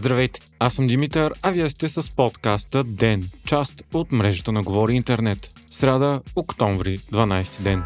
Здравейте, аз съм Димитър, а вие сте с подкаста ДЕН, част от мрежата на Говори Интернет. Сряда, октомври, 12 ден.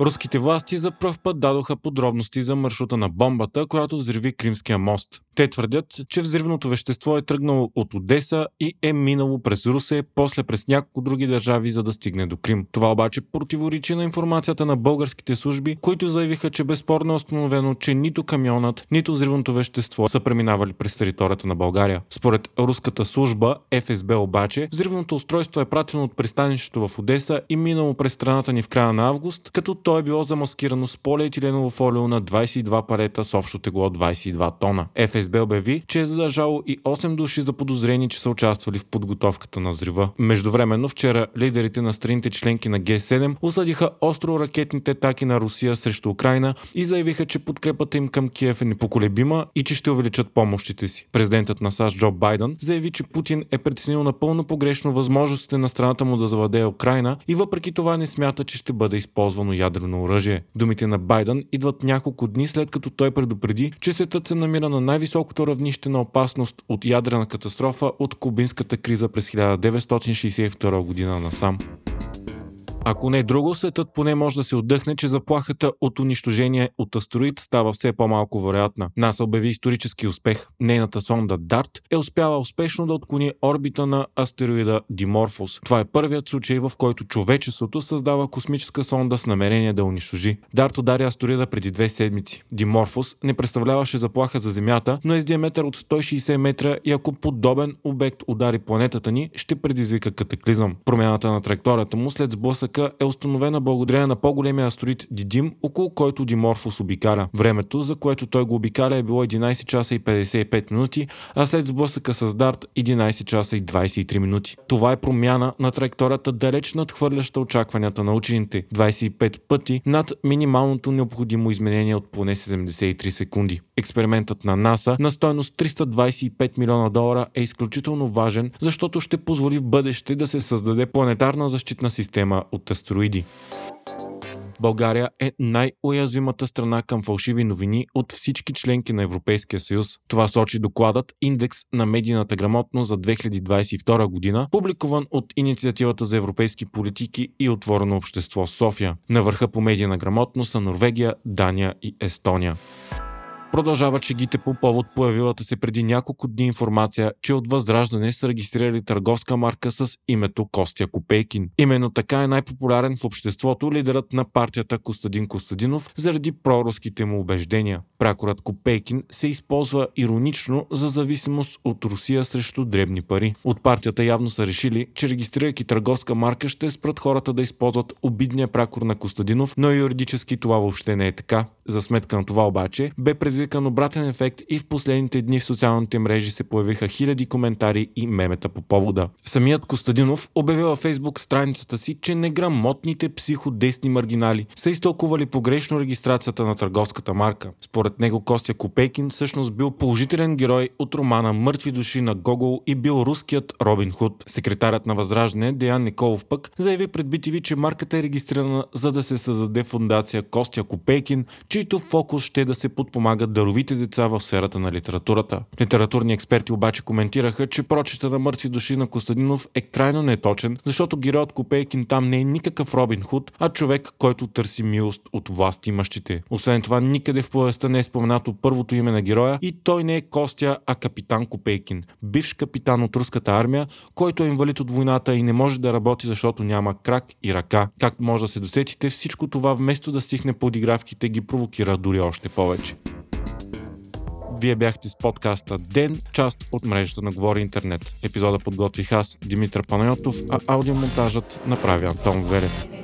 Руските власти за пръв път дадоха подробности за маршрута на бомбата, която взриви Кримския мост. Те твърдят, че взривното вещество е тръгнало от Одеса и е минало през Русе, после през няколко други държави, за да стигне до Крим. Това обаче противоречи на информацията на българските служби, които заявиха, че безспорно е установено, че нито камионът, нито взривното вещество са преминавали през територията на България. Според руската служба ФСБ обаче, взривното устройство е пратено от пристанището в Одеса и минало през страната ни в края на август, като то е било замаскирано с полиетиленово фолио на 22 парета с общо тегло 22 тона. ФСБ обяви, че е задържало и 8 души за подозрени, че са участвали в подготовката на взрива. Междувременно вчера лидерите на страните членки на Г7 осъдиха остро ракетните атаки на Русия срещу Украина и заявиха, че подкрепата им към Киев е непоколебима и че ще увеличат помощите си. Президентът на САЩ Джо Байден заяви, че Путин е преценил напълно погрешно възможностите на страната му да завладее Украина и въпреки това не смята, че ще бъде използвано ядрено оръжие. Думите на Байден идват няколко дни след като той предупреди, че светът се намира на най-високото равнище на опасност от ядрена катастрофа от кубинската криза през 1962 година насам. Ако не е друго, светът поне може да се отдъхне, че заплахата от унищожение от астероид става все по-малко вероятна. НАСА обяви исторически успех. Нейната сонда DART е успяла успешно да отклони орбита на астероида Диморфос. Това е първият случай, в който човечеството създава космическа сонда с намерение да унищожи. DART удари астероида преди две седмици. Диморфос не представляваше заплаха за Земята, но е с диаметър от 160 метра и ако подобен обект удари планетата ни, ще предизвика катаклизъм. Промяната на траекторията му след сблъсък сблъсъка е установена благодарение на по-големия астероид Дидим, около който Диморфос обикаля. Времето, за което той го обикаля е било 11 часа и 55 минути, а след сблъсъка с Дарт 11 часа и 23 минути. Това е промяна на траекторията далеч надхвърляща очакванията на учените 25 пъти над минималното необходимо изменение от поне 73 секунди. Експериментът на НАСА на стойност 325 милиона долара е изключително важен, защото ще позволи в бъдеще да се създаде планетарна защитна система от астероиди. България е най-уязвимата страна към фалшиви новини от всички членки на Европейския съюз. Това сочи докладът Индекс на медийната грамотност за 2022 година, публикуван от Инициативата за европейски политики и отворено общество София. На върха по медийна грамотност са Норвегия, Дания и Естония. Продължава чегите по повод появилата се преди няколко дни информация, че от Възраждане са регистрирали търговска марка с името Костя Копейкин. Именно така е най-популярен в обществото лидерът на партията Костадин Костадинов заради проруските му убеждения. Пракорът Копейкин се използва иронично за зависимост от Русия срещу дребни пари. От партията явно са решили, че регистрирайки търговска марка ще спрат хората да използват обидния пракор на Костадинов, но юридически това въобще не е така. За сметка на това обаче бе предизвикан обратен ефект и в последните дни в социалните мрежи се появиха хиляди коментари и мемета по повода. Самият Костадинов обявил във фейсбук страницата си, че неграмотните психодесни маргинали са изтълкували погрешно регистрацията на търговската марка. Според него Костя Копейкин всъщност бил положителен герой от романа Мъртви души на Гогол и бил руският Робин Худ. Секретарят на Възраждане Деян Николов пък заяви пред BTV, че марката е регистрирана за да се създаде фундация Костя Копейкин, чийто фокус ще е да се подпомагат даровите деца в сферата на литературата. Литературни експерти обаче коментираха, че прочета на мъртви души на Костадинов е крайно неточен, защото героят Копейкин там не е никакъв Робин Худ, а човек, който търси милост от власт имащите. Освен това, никъде в повестта не е споменато първото име на героя и той не е Костя, а капитан Копейкин, бивш капитан от руската армия, който е инвалид от войната и не може да работи, защото няма крак и ръка. Как може да се досетите, всичко това вместо да стихне подигравките ги провокира провокира дори още повече. Вие бяхте с подкаста Ден, част от мрежата на Говори Интернет. Епизода подготвих аз, Димитър Панайотов, а аудиомонтажът направи Антон Велев.